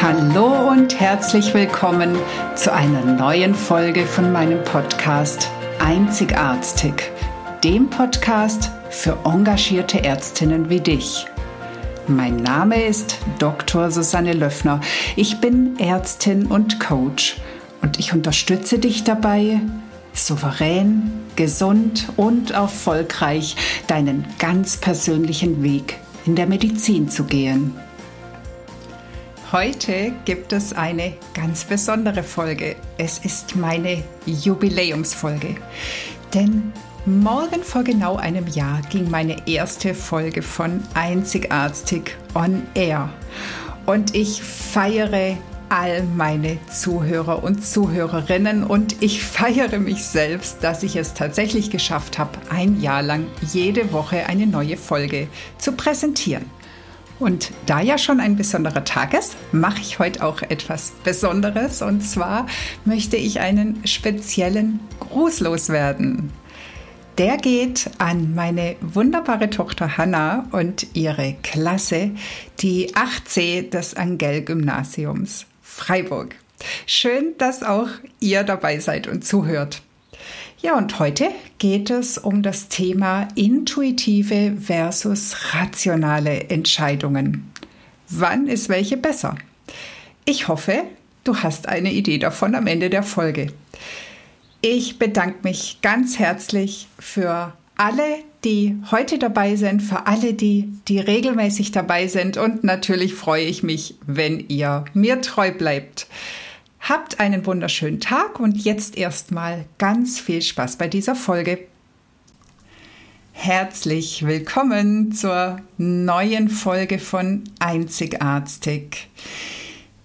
Hallo und herzlich willkommen zu einer neuen Folge von meinem Podcast Einzigartig, dem Podcast für engagierte Ärztinnen wie dich. Mein Name ist Dr. Susanne Löffner. Ich bin Ärztin und Coach und ich unterstütze dich dabei, souverän, gesund und erfolgreich deinen ganz persönlichen Weg in der Medizin zu gehen. Heute gibt es eine ganz besondere Folge. Es ist meine Jubiläumsfolge. Denn morgen vor genau einem Jahr ging meine erste Folge von Einzigartig on Air. Und ich feiere all meine Zuhörer und Zuhörerinnen und ich feiere mich selbst, dass ich es tatsächlich geschafft habe, ein Jahr lang jede Woche eine neue Folge zu präsentieren. Und da ja schon ein besonderer Tag ist, mache ich heute auch etwas Besonderes. Und zwar möchte ich einen speziellen Gruß loswerden. Der geht an meine wunderbare Tochter Hanna und ihre Klasse, die 8c des Angell-Gymnasiums Freiburg. Schön, dass auch ihr dabei seid und zuhört. Ja, und heute geht es um das Thema intuitive versus rationale Entscheidungen. Wann ist welche besser? Ich hoffe, du hast eine Idee davon am Ende der Folge. Ich bedanke mich ganz herzlich für alle, die heute dabei sind, für alle, die, die regelmäßig dabei sind und natürlich freue ich mich, wenn ihr mir treu bleibt. Habt einen wunderschönen Tag und jetzt erstmal ganz viel Spaß bei dieser Folge. Herzlich willkommen zur neuen Folge von Einzigartig.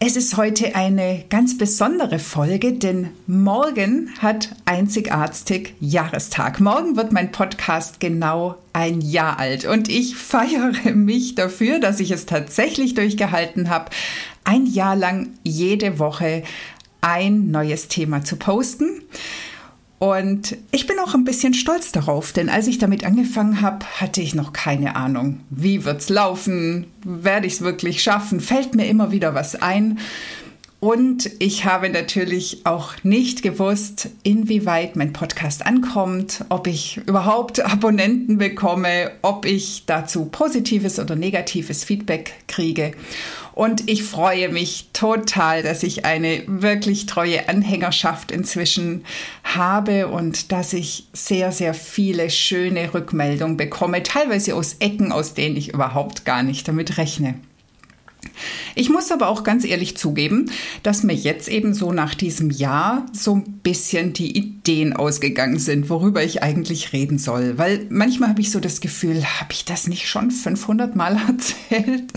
Es ist heute eine ganz besondere Folge, denn morgen hat Einzigartig Jahrestag. Morgen wird mein Podcast genau ein Jahr alt und ich feiere mich dafür, dass ich es tatsächlich durchgehalten habe, ein Jahr lang jede Woche ein neues Thema zu posten. Und ich bin auch ein bisschen stolz darauf, denn als ich damit angefangen habe, hatte ich noch keine Ahnung, wie wird's laufen, werde ich es wirklich schaffen, fällt mir immer wieder was ein. Und ich habe natürlich auch nicht gewusst, inwieweit mein Podcast ankommt, ob ich überhaupt Abonnenten bekomme, ob ich dazu positives oder negatives Feedback kriege. Und ich freue mich total, dass ich eine wirklich treue Anhängerschaft inzwischen habe und dass ich sehr, sehr viele schöne Rückmeldungen bekomme, teilweise aus Ecken, aus denen ich überhaupt gar nicht damit rechne. Ich muss aber auch ganz ehrlich zugeben, dass mir jetzt eben so nach diesem Jahr so ein bisschen die Ideen ausgegangen sind, worüber ich eigentlich reden soll. Weil manchmal habe ich so das Gefühl, habe ich das nicht schon 500 Mal erzählt?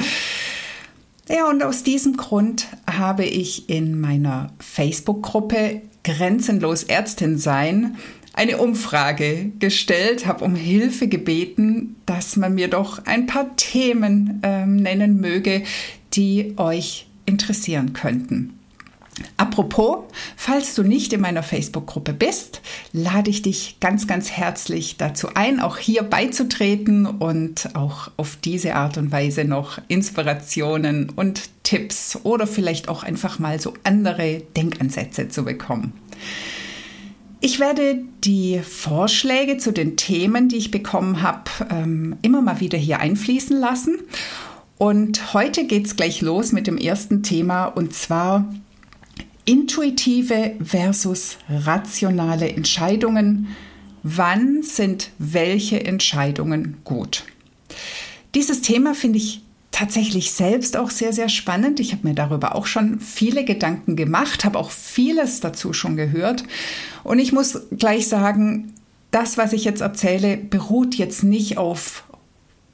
Ja, und aus diesem Grund habe ich in meiner Facebook-Gruppe Grenzenlos Ärztin sein eine Umfrage gestellt, habe um Hilfe gebeten, dass man mir doch ein paar Themen äh, nennen möge, die euch interessieren könnten. Apropos, falls du nicht in meiner Facebook-Gruppe bist, lade ich dich ganz, ganz herzlich dazu ein, auch hier beizutreten und auch auf diese Art und Weise noch Inspirationen und Tipps oder vielleicht auch einfach mal so andere Denkansätze zu bekommen. Ich werde die Vorschläge zu den Themen, die ich bekommen habe, ähm, immer mal wieder hier einfließen lassen. Und heute geht es gleich los mit dem ersten Thema und zwar intuitive versus rationale Entscheidungen. Wann sind welche Entscheidungen gut? Dieses Thema finde ich tatsächlich selbst auch sehr, sehr spannend. Ich habe mir darüber auch schon viele Gedanken gemacht, habe auch vieles dazu schon gehört. Und ich muss gleich sagen, das, was ich jetzt erzähle, beruht jetzt nicht auf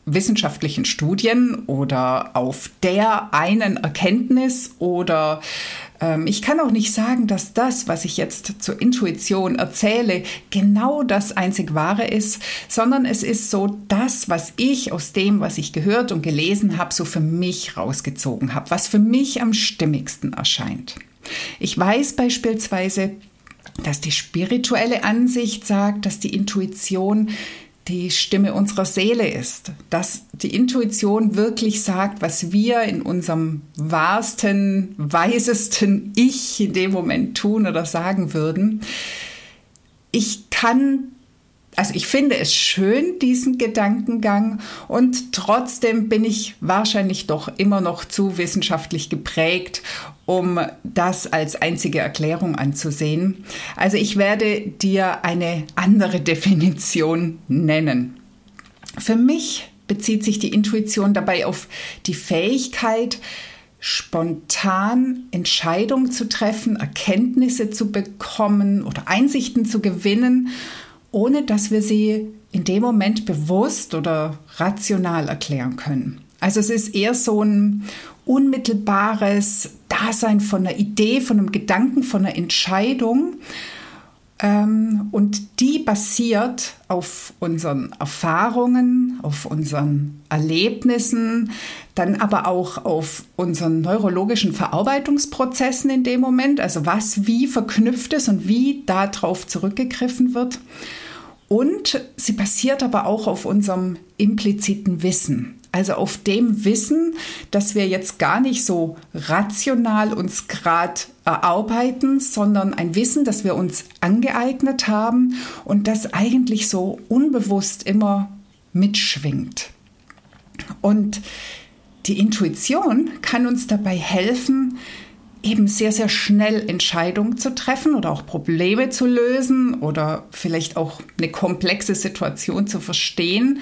wissenschaftlichen Studien oder auf der einen Erkenntnis oder ich kann auch nicht sagen, dass das, was ich jetzt zur Intuition erzähle, genau das einzig wahre ist, sondern es ist so das, was ich aus dem, was ich gehört und gelesen habe, so für mich rausgezogen habe, was für mich am stimmigsten erscheint. Ich weiß beispielsweise, dass die spirituelle Ansicht sagt, dass die Intuition die Stimme unserer Seele ist, dass die Intuition wirklich sagt, was wir in unserem wahrsten, weisesten Ich in dem Moment tun oder sagen würden. Ich kann also ich finde es schön, diesen Gedankengang, und trotzdem bin ich wahrscheinlich doch immer noch zu wissenschaftlich geprägt, um das als einzige Erklärung anzusehen. Also ich werde dir eine andere Definition nennen. Für mich bezieht sich die Intuition dabei auf die Fähigkeit, spontan Entscheidungen zu treffen, Erkenntnisse zu bekommen oder Einsichten zu gewinnen ohne dass wir sie in dem Moment bewusst oder rational erklären können. Also es ist eher so ein unmittelbares Dasein von einer Idee, von einem Gedanken, von einer Entscheidung. Ähm, und die basiert auf unseren Erfahrungen, auf unseren Erlebnissen, dann aber auch auf unseren neurologischen Verarbeitungsprozessen in dem Moment, also was wie verknüpft ist und wie darauf zurückgegriffen wird. Und sie basiert aber auch auf unserem impliziten Wissen. Also auf dem Wissen, dass wir jetzt gar nicht so rational uns gerade erarbeiten, sondern ein Wissen, das wir uns angeeignet haben und das eigentlich so unbewusst immer mitschwingt. Und die Intuition kann uns dabei helfen, eben sehr, sehr schnell Entscheidungen zu treffen oder auch Probleme zu lösen oder vielleicht auch eine komplexe Situation zu verstehen.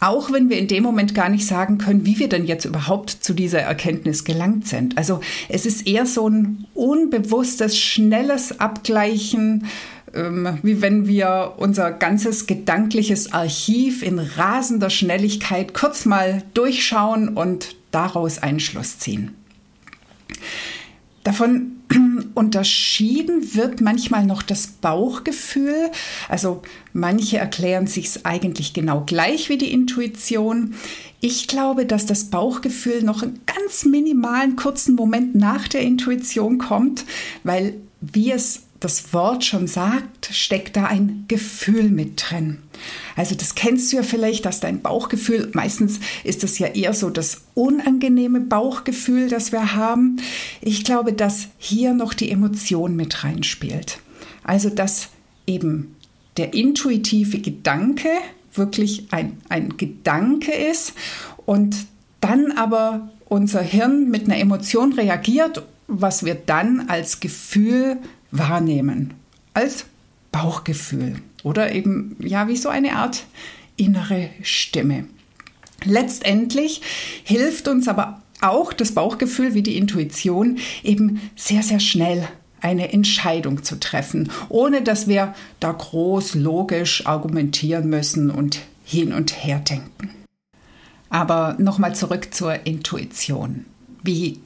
Auch wenn wir in dem Moment gar nicht sagen können, wie wir denn jetzt überhaupt zu dieser Erkenntnis gelangt sind. Also es ist eher so ein unbewusstes, schnelles Abgleichen, ähm, wie wenn wir unser ganzes gedankliches Archiv in rasender Schnelligkeit kurz mal durchschauen und daraus einen Schluss ziehen. Davon unterschieden wird manchmal noch das Bauchgefühl. Also manche erklären sich es eigentlich genau gleich wie die Intuition. Ich glaube, dass das Bauchgefühl noch einen ganz minimalen kurzen Moment nach der Intuition kommt, weil wie es das Wort schon sagt, steckt da ein Gefühl mit drin. Also das kennst du ja vielleicht, dass dein Bauchgefühl, meistens ist das ja eher so das unangenehme Bauchgefühl, das wir haben. Ich glaube, dass hier noch die Emotion mit reinspielt. Also dass eben der intuitive Gedanke wirklich ein, ein Gedanke ist und dann aber unser Hirn mit einer Emotion reagiert, was wir dann als Gefühl wahrnehmen, als Bauchgefühl oder eben ja wie so eine Art innere Stimme. Letztendlich hilft uns aber auch das Bauchgefühl wie die Intuition eben sehr, sehr schnell eine Entscheidung zu treffen, ohne dass wir da groß logisch argumentieren müssen und hin und her denken. Aber nochmal zurück zur Intuition. Wie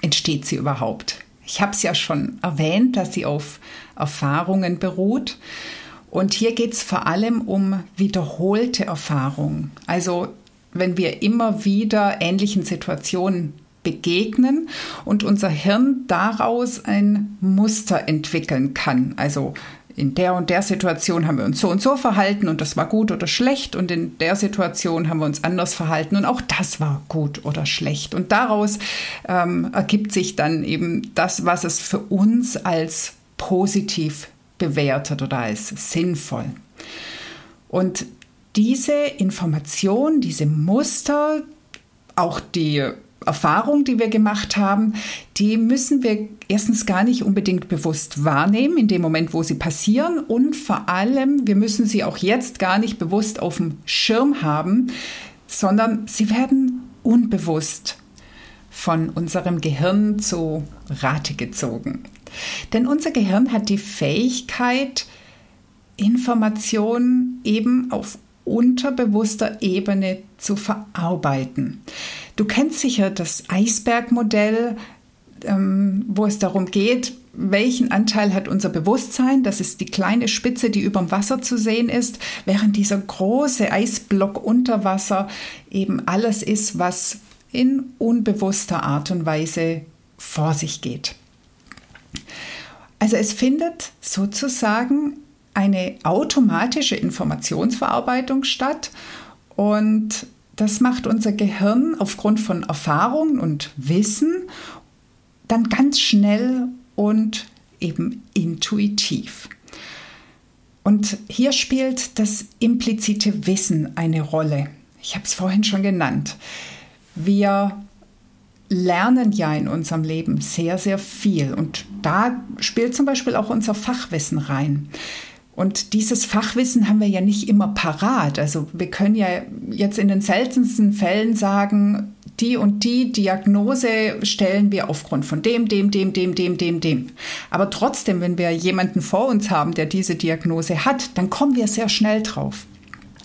entsteht sie überhaupt? Ich habe es ja schon erwähnt, dass sie auf Erfahrungen beruht. Und hier geht es vor allem um wiederholte Erfahrungen. Also wenn wir immer wieder ähnlichen Situationen begegnen und unser Hirn daraus ein Muster entwickeln kann. Also in der und der Situation haben wir uns so und so verhalten und das war gut oder schlecht und in der Situation haben wir uns anders verhalten und auch das war gut oder schlecht. Und daraus ähm, ergibt sich dann eben das, was es für uns als positiv bewertet oder als sinnvoll. Und diese Information, diese Muster, auch die Erfahrung, die wir gemacht haben, die müssen wir erstens gar nicht unbedingt bewusst wahrnehmen in dem Moment, wo sie passieren und vor allem, wir müssen sie auch jetzt gar nicht bewusst auf dem Schirm haben, sondern sie werden unbewusst von unserem Gehirn zu Rate gezogen. Denn unser Gehirn hat die Fähigkeit, Informationen eben auf unterbewusster Ebene zu verarbeiten. Du kennst sicher das Eisbergmodell, ähm, wo es darum geht, welchen Anteil hat unser Bewusstsein? Das ist die kleine Spitze, die über dem Wasser zu sehen ist, während dieser große Eisblock unter Wasser eben alles ist, was in unbewusster Art und Weise vor sich geht. Also es findet sozusagen eine automatische Informationsverarbeitung statt und das macht unser Gehirn aufgrund von Erfahrung und Wissen dann ganz schnell und eben intuitiv. Und hier spielt das implizite Wissen eine Rolle. Ich habe es vorhin schon genannt. Wir lernen ja in unserem Leben sehr, sehr viel. Und da spielt zum Beispiel auch unser Fachwissen rein. Und dieses Fachwissen haben wir ja nicht immer parat. Also wir können ja jetzt in den seltensten Fällen sagen, die und die Diagnose stellen wir aufgrund von dem, dem, dem, dem, dem, dem, dem. Aber trotzdem, wenn wir jemanden vor uns haben, der diese Diagnose hat, dann kommen wir sehr schnell drauf.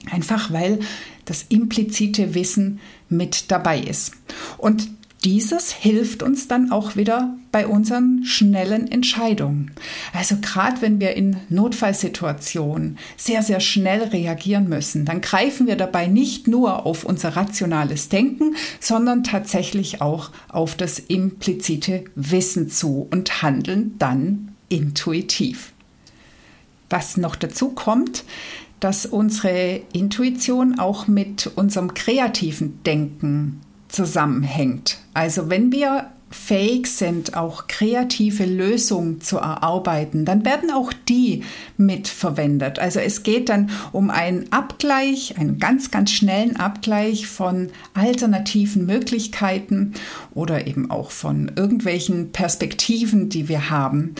Einfach weil das implizite Wissen mit dabei ist. Und dieses hilft uns dann auch wieder bei unseren schnellen Entscheidungen. Also gerade wenn wir in Notfallsituationen sehr, sehr schnell reagieren müssen, dann greifen wir dabei nicht nur auf unser rationales Denken, sondern tatsächlich auch auf das implizite Wissen zu und handeln dann intuitiv. Was noch dazu kommt, dass unsere Intuition auch mit unserem kreativen Denken zusammenhängt. Also wenn wir fähig sind, auch kreative Lösungen zu erarbeiten, dann werden auch die mitverwendet. Also es geht dann um einen Abgleich, einen ganz, ganz schnellen Abgleich von alternativen Möglichkeiten oder eben auch von irgendwelchen Perspektiven, die wir haben.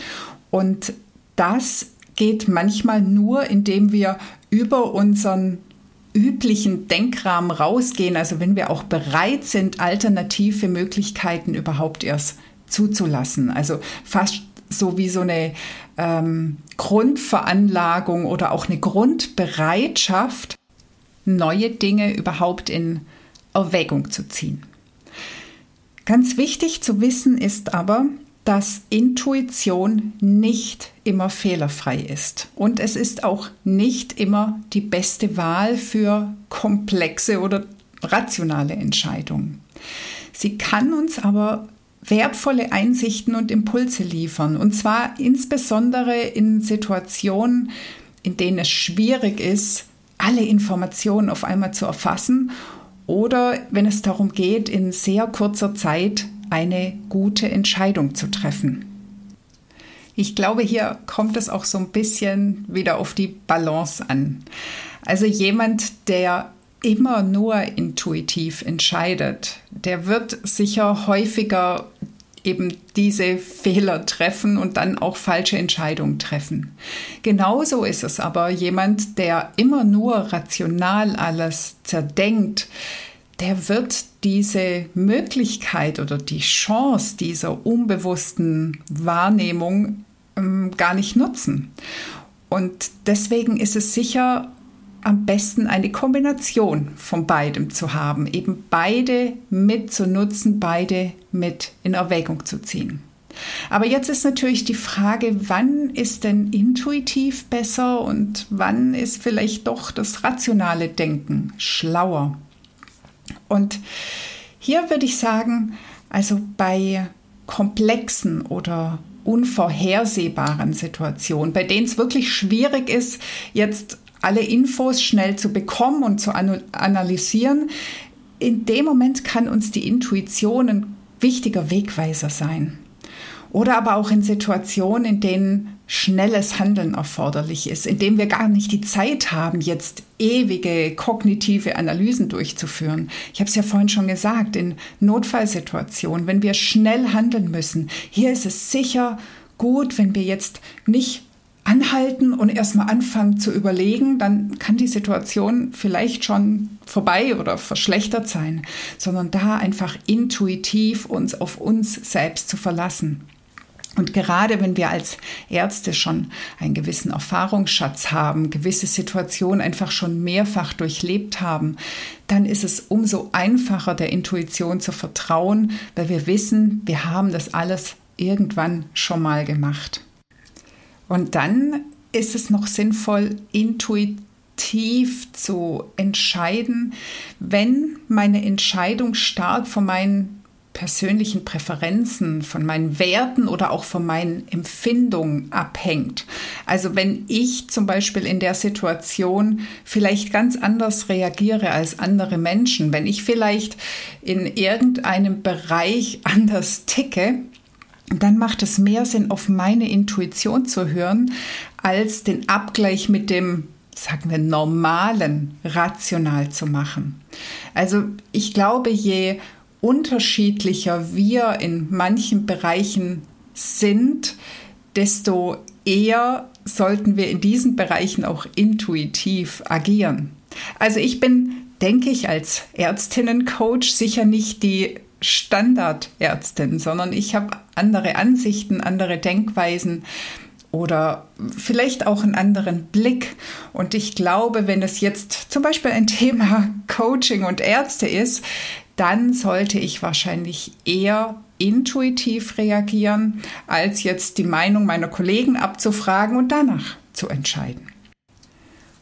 Und das geht manchmal nur, indem wir über unseren üblichen Denkrahmen rausgehen, also wenn wir auch bereit sind, alternative Möglichkeiten überhaupt erst zuzulassen. Also fast so wie so eine ähm, Grundveranlagung oder auch eine Grundbereitschaft, neue Dinge überhaupt in Erwägung zu ziehen. Ganz wichtig zu wissen ist aber, dass Intuition nicht immer fehlerfrei ist. Und es ist auch nicht immer die beste Wahl für komplexe oder rationale Entscheidungen. Sie kann uns aber wertvolle Einsichten und Impulse liefern. Und zwar insbesondere in Situationen, in denen es schwierig ist, alle Informationen auf einmal zu erfassen oder wenn es darum geht, in sehr kurzer Zeit eine gute Entscheidung zu treffen. Ich glaube, hier kommt es auch so ein bisschen wieder auf die Balance an. Also jemand, der immer nur intuitiv entscheidet, der wird sicher häufiger eben diese Fehler treffen und dann auch falsche Entscheidungen treffen. Genauso ist es aber jemand, der immer nur rational alles zerdenkt, der wird diese Möglichkeit oder die Chance dieser unbewussten Wahrnehmung ähm, gar nicht nutzen. Und deswegen ist es sicher am besten eine Kombination von beidem zu haben, eben beide mit zu nutzen, beide mit in Erwägung zu ziehen. Aber jetzt ist natürlich die Frage, wann ist denn intuitiv besser und wann ist vielleicht doch das rationale Denken schlauer? Und hier würde ich sagen, also bei komplexen oder unvorhersehbaren Situationen, bei denen es wirklich schwierig ist, jetzt alle Infos schnell zu bekommen und zu analysieren, in dem Moment kann uns die Intuition ein wichtiger Wegweiser sein. Oder aber auch in Situationen, in denen schnelles Handeln erforderlich ist, in dem wir gar nicht die Zeit haben, jetzt ewige kognitive Analysen durchzuführen. Ich habe es ja vorhin schon gesagt, in Notfallsituationen, wenn wir schnell handeln müssen, hier ist es sicher gut, wenn wir jetzt nicht anhalten und erstmal anfangen zu überlegen, dann kann die Situation vielleicht schon vorbei oder verschlechtert sein, sondern da einfach intuitiv uns auf uns selbst zu verlassen. Und gerade wenn wir als Ärzte schon einen gewissen Erfahrungsschatz haben, gewisse Situationen einfach schon mehrfach durchlebt haben, dann ist es umso einfacher, der Intuition zu vertrauen, weil wir wissen, wir haben das alles irgendwann schon mal gemacht. Und dann ist es noch sinnvoll, intuitiv zu entscheiden, wenn meine Entscheidung stark von meinen persönlichen Präferenzen, von meinen Werten oder auch von meinen Empfindungen abhängt. Also wenn ich zum Beispiel in der Situation vielleicht ganz anders reagiere als andere Menschen, wenn ich vielleicht in irgendeinem Bereich anders ticke, dann macht es mehr Sinn, auf meine Intuition zu hören, als den Abgleich mit dem, sagen wir, normalen, rational zu machen. Also ich glaube, je unterschiedlicher wir in manchen Bereichen sind, desto eher sollten wir in diesen Bereichen auch intuitiv agieren. Also ich bin, denke ich, als Ärztinnencoach sicher nicht die Standardärztin, sondern ich habe andere Ansichten, andere Denkweisen oder vielleicht auch einen anderen Blick. Und ich glaube, wenn es jetzt zum Beispiel ein Thema Coaching und Ärzte ist, dann sollte ich wahrscheinlich eher intuitiv reagieren, als jetzt die Meinung meiner Kollegen abzufragen und danach zu entscheiden.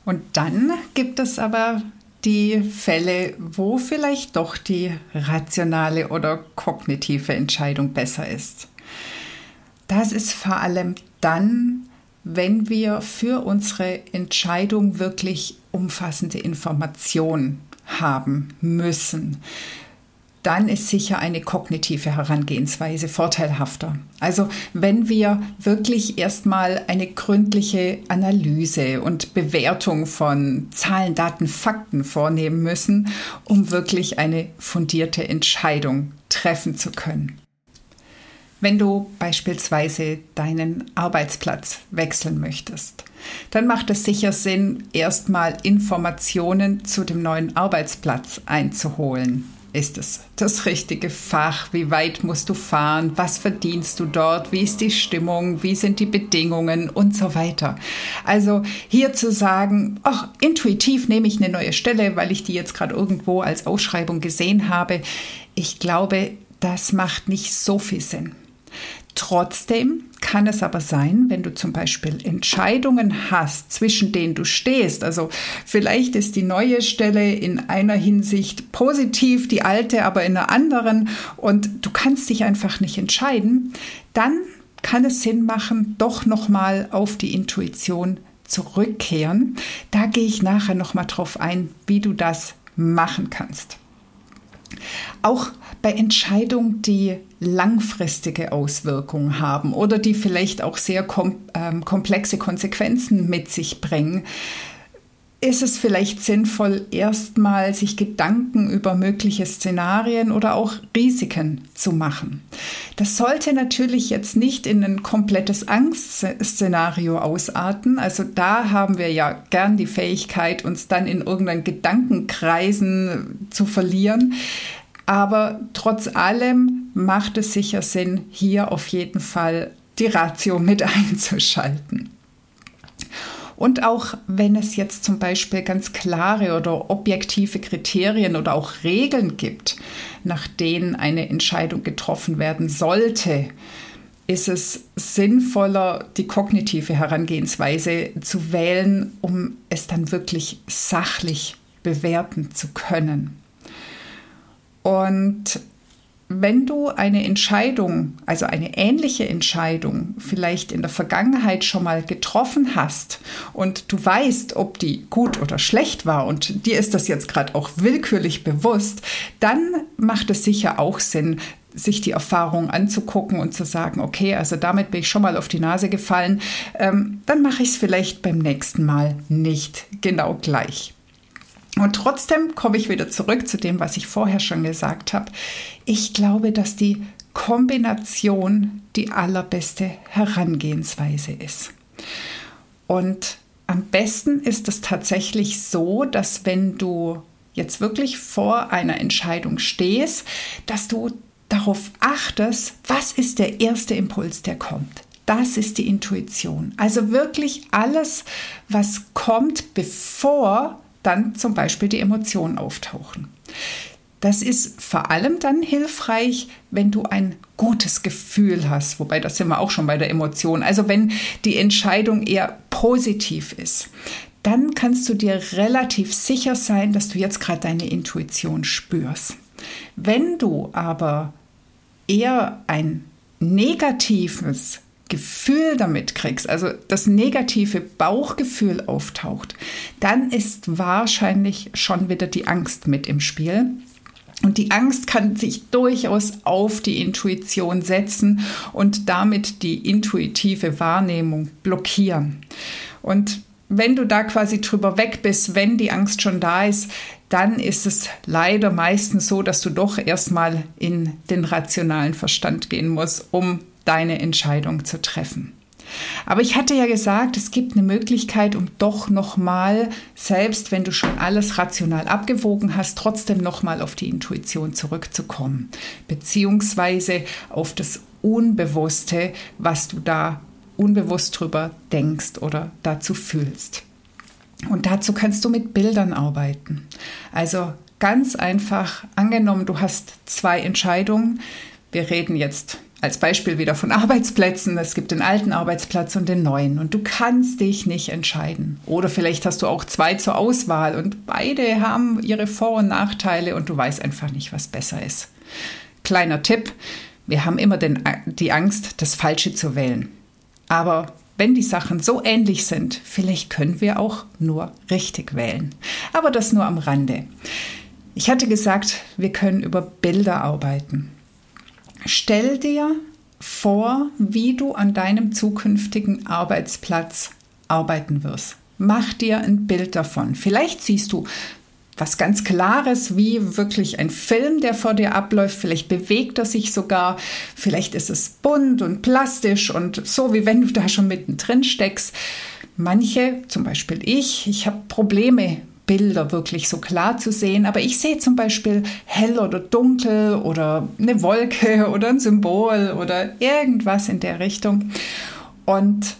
Und dann gibt es aber die Fälle, wo vielleicht doch die rationale oder kognitive Entscheidung besser ist. Das ist vor allem dann, wenn wir für unsere Entscheidung wirklich umfassende Informationen haben müssen dann ist sicher eine kognitive Herangehensweise vorteilhafter. Also wenn wir wirklich erstmal eine gründliche Analyse und Bewertung von Zahlen, Daten, Fakten vornehmen müssen, um wirklich eine fundierte Entscheidung treffen zu können. Wenn du beispielsweise deinen Arbeitsplatz wechseln möchtest, dann macht es sicher Sinn, erstmal Informationen zu dem neuen Arbeitsplatz einzuholen. Ist es das richtige Fach? Wie weit musst du fahren? Was verdienst du dort? Wie ist die Stimmung? Wie sind die Bedingungen? Und so weiter. Also hier zu sagen, ach, intuitiv nehme ich eine neue Stelle, weil ich die jetzt gerade irgendwo als Ausschreibung gesehen habe. Ich glaube, das macht nicht so viel Sinn. Trotzdem kann es aber sein, wenn du zum Beispiel Entscheidungen hast, zwischen denen du stehst. Also vielleicht ist die neue Stelle in einer Hinsicht positiv, die alte aber in einer anderen und du kannst dich einfach nicht entscheiden, dann kann es Sinn machen, doch nochmal auf die Intuition zurückkehren. Da gehe ich nachher nochmal drauf ein, wie du das machen kannst. Auch bei Entscheidungen, die langfristige Auswirkungen haben oder die vielleicht auch sehr kom ähm, komplexe Konsequenzen mit sich bringen, ist es vielleicht sinnvoll, erstmal sich Gedanken über mögliche Szenarien oder auch Risiken zu machen. Das sollte natürlich jetzt nicht in ein komplettes Angstszenario ausarten. Also da haben wir ja gern die Fähigkeit, uns dann in irgendeinen Gedankenkreisen zu verlieren. Aber trotz allem macht es sicher Sinn, hier auf jeden Fall die Ratio mit einzuschalten. Und auch wenn es jetzt zum Beispiel ganz klare oder objektive Kriterien oder auch Regeln gibt, nach denen eine Entscheidung getroffen werden sollte, ist es sinnvoller, die kognitive Herangehensweise zu wählen, um es dann wirklich sachlich bewerten zu können. Und wenn du eine Entscheidung, also eine ähnliche Entscheidung vielleicht in der Vergangenheit schon mal getroffen hast und du weißt, ob die gut oder schlecht war und dir ist das jetzt gerade auch willkürlich bewusst, dann macht es sicher auch Sinn, sich die Erfahrung anzugucken und zu sagen, okay, also damit bin ich schon mal auf die Nase gefallen, ähm, dann mache ich es vielleicht beim nächsten Mal nicht genau gleich. Und trotzdem komme ich wieder zurück zu dem, was ich vorher schon gesagt habe. Ich glaube, dass die Kombination die allerbeste Herangehensweise ist. Und am besten ist es tatsächlich so, dass wenn du jetzt wirklich vor einer Entscheidung stehst, dass du darauf achtest, was ist der erste Impuls, der kommt. Das ist die Intuition. Also wirklich alles, was kommt, bevor dann zum Beispiel die Emotionen auftauchen. Das ist vor allem dann hilfreich, wenn du ein gutes Gefühl hast, wobei das sind wir auch schon bei der Emotion. Also wenn die Entscheidung eher positiv ist, dann kannst du dir relativ sicher sein, dass du jetzt gerade deine Intuition spürst. Wenn du aber eher ein negatives Gefühl damit kriegst, also das negative Bauchgefühl auftaucht, dann ist wahrscheinlich schon wieder die Angst mit im Spiel. Und die Angst kann sich durchaus auf die Intuition setzen und damit die intuitive Wahrnehmung blockieren. Und wenn du da quasi drüber weg bist, wenn die Angst schon da ist, dann ist es leider meistens so, dass du doch erstmal in den rationalen Verstand gehen musst, um deine Entscheidung zu treffen. Aber ich hatte ja gesagt, es gibt eine Möglichkeit, um doch nochmal, selbst wenn du schon alles rational abgewogen hast, trotzdem nochmal auf die Intuition zurückzukommen, beziehungsweise auf das Unbewusste, was du da unbewusst drüber denkst oder dazu fühlst. Und dazu kannst du mit Bildern arbeiten. Also ganz einfach, angenommen, du hast zwei Entscheidungen. Wir reden jetzt als Beispiel wieder von Arbeitsplätzen. Es gibt den alten Arbeitsplatz und den neuen und du kannst dich nicht entscheiden. Oder vielleicht hast du auch zwei zur Auswahl und beide haben ihre Vor- und Nachteile und du weißt einfach nicht, was besser ist. Kleiner Tipp, wir haben immer den, die Angst, das Falsche zu wählen. Aber wenn die Sachen so ähnlich sind, vielleicht können wir auch nur richtig wählen. Aber das nur am Rande. Ich hatte gesagt, wir können über Bilder arbeiten. Stell dir vor, wie du an deinem zukünftigen Arbeitsplatz arbeiten wirst. Mach dir ein Bild davon. Vielleicht siehst du was ganz Klares, wie wirklich ein Film, der vor dir abläuft. Vielleicht bewegt er sich sogar. Vielleicht ist es bunt und plastisch und so, wie wenn du da schon mittendrin steckst. Manche, zum Beispiel ich, ich habe Probleme Bilder wirklich so klar zu sehen. Aber ich sehe zum Beispiel hell oder dunkel oder eine Wolke oder ein Symbol oder irgendwas in der Richtung. Und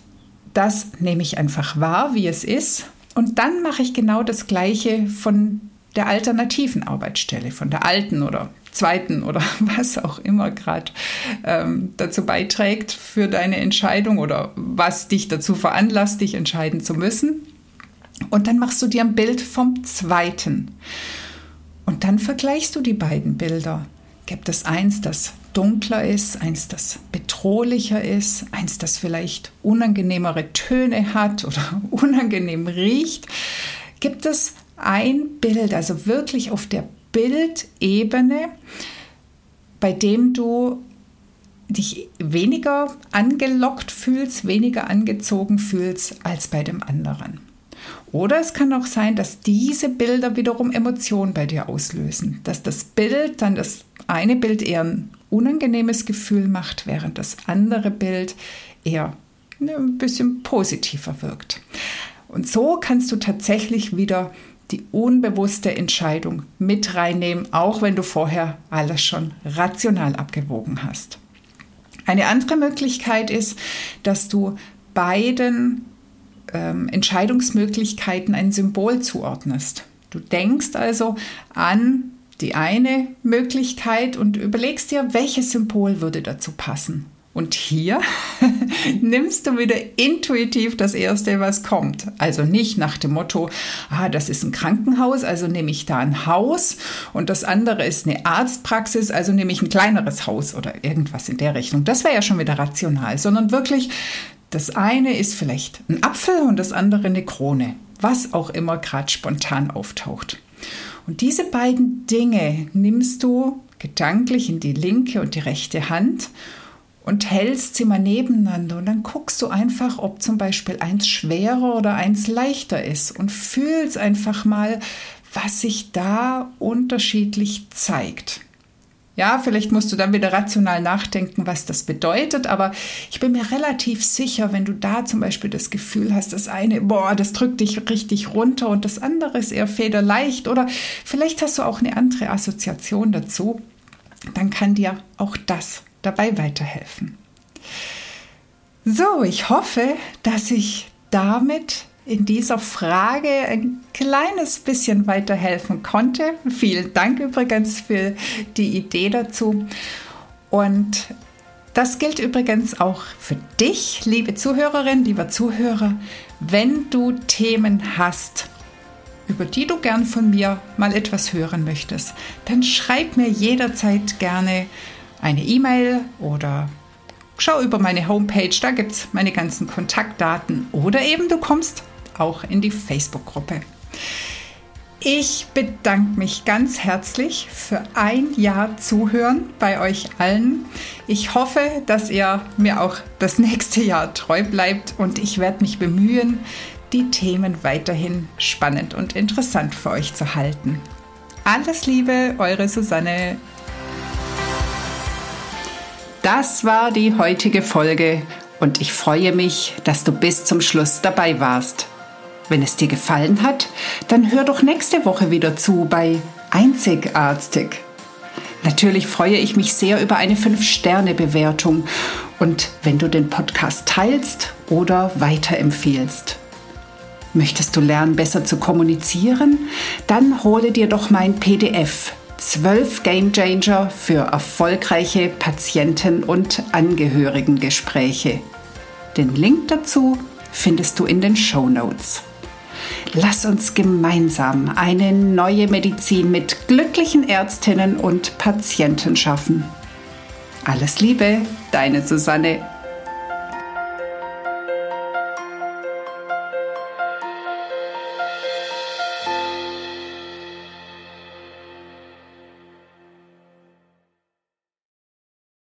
das nehme ich einfach wahr, wie es ist. Und dann mache ich genau das Gleiche von der alternativen Arbeitsstelle, von der alten oder zweiten oder was auch immer gerade ähm, dazu beiträgt für deine Entscheidung oder was dich dazu veranlasst, dich entscheiden zu müssen. Und dann machst du dir ein Bild vom zweiten. Und dann vergleichst du die beiden Bilder. Gibt es eins, das dunkler ist, eins, das bedrohlicher ist, eins, das vielleicht unangenehmere Töne hat oder unangenehm riecht? Gibt es ein Bild, also wirklich auf der Bildebene, bei dem du dich weniger angelockt fühlst, weniger angezogen fühlst als bei dem anderen? Oder es kann auch sein, dass diese Bilder wiederum Emotionen bei dir auslösen, dass das Bild dann das eine Bild eher ein unangenehmes Gefühl macht, während das andere Bild eher ne, ein bisschen positiver wirkt. Und so kannst du tatsächlich wieder die unbewusste Entscheidung mit reinnehmen, auch wenn du vorher alles schon rational abgewogen hast. Eine andere Möglichkeit ist, dass du beiden ähm, Entscheidungsmöglichkeiten ein Symbol zuordnest. Du denkst also an die eine Möglichkeit und überlegst dir, welches Symbol würde dazu passen. Und hier nimmst du wieder intuitiv das Erste, was kommt. Also nicht nach dem Motto, ah, das ist ein Krankenhaus, also nehme ich da ein Haus und das andere ist eine Arztpraxis, also nehme ich ein kleineres Haus oder irgendwas in der Richtung. Das wäre ja schon wieder rational, sondern wirklich das eine ist vielleicht ein Apfel und das andere eine Krone, was auch immer gerade spontan auftaucht. Und diese beiden Dinge nimmst du gedanklich in die linke und die rechte Hand und hältst sie mal nebeneinander und dann guckst du einfach, ob zum Beispiel eins schwerer oder eins leichter ist und fühlst einfach mal, was sich da unterschiedlich zeigt. Ja, vielleicht musst du dann wieder rational nachdenken, was das bedeutet, aber ich bin mir relativ sicher, wenn du da zum Beispiel das Gefühl hast, das eine, boah, das drückt dich richtig runter und das andere ist eher federleicht oder vielleicht hast du auch eine andere Assoziation dazu, dann kann dir auch das dabei weiterhelfen. So, ich hoffe, dass ich damit in dieser Frage ein kleines bisschen weiterhelfen konnte. Vielen Dank übrigens für die Idee dazu. Und das gilt übrigens auch für dich, liebe Zuhörerin, lieber Zuhörer, wenn du Themen hast, über die du gern von mir mal etwas hören möchtest, dann schreib mir jederzeit gerne eine E-Mail oder schau über meine Homepage, da gibt es meine ganzen Kontaktdaten oder eben du kommst auch in die Facebook-Gruppe. Ich bedanke mich ganz herzlich für ein Jahr Zuhören bei euch allen. Ich hoffe, dass ihr mir auch das nächste Jahr treu bleibt und ich werde mich bemühen, die Themen weiterhin spannend und interessant für euch zu halten. Alles Liebe, eure Susanne. Das war die heutige Folge und ich freue mich, dass du bis zum Schluss dabei warst. Wenn es dir gefallen hat, dann hör doch nächste Woche wieder zu bei Einzigartig. Natürlich freue ich mich sehr über eine 5-Sterne-Bewertung und wenn du den Podcast teilst oder weiterempfiehlst. Möchtest du lernen, besser zu kommunizieren? Dann hole dir doch mein PDF 12 Game Changer für erfolgreiche Patienten- und Angehörigengespräche. Den Link dazu findest du in den Show Notes. Lass uns gemeinsam eine neue Medizin mit glücklichen Ärztinnen und Patienten schaffen. Alles Liebe, deine Susanne.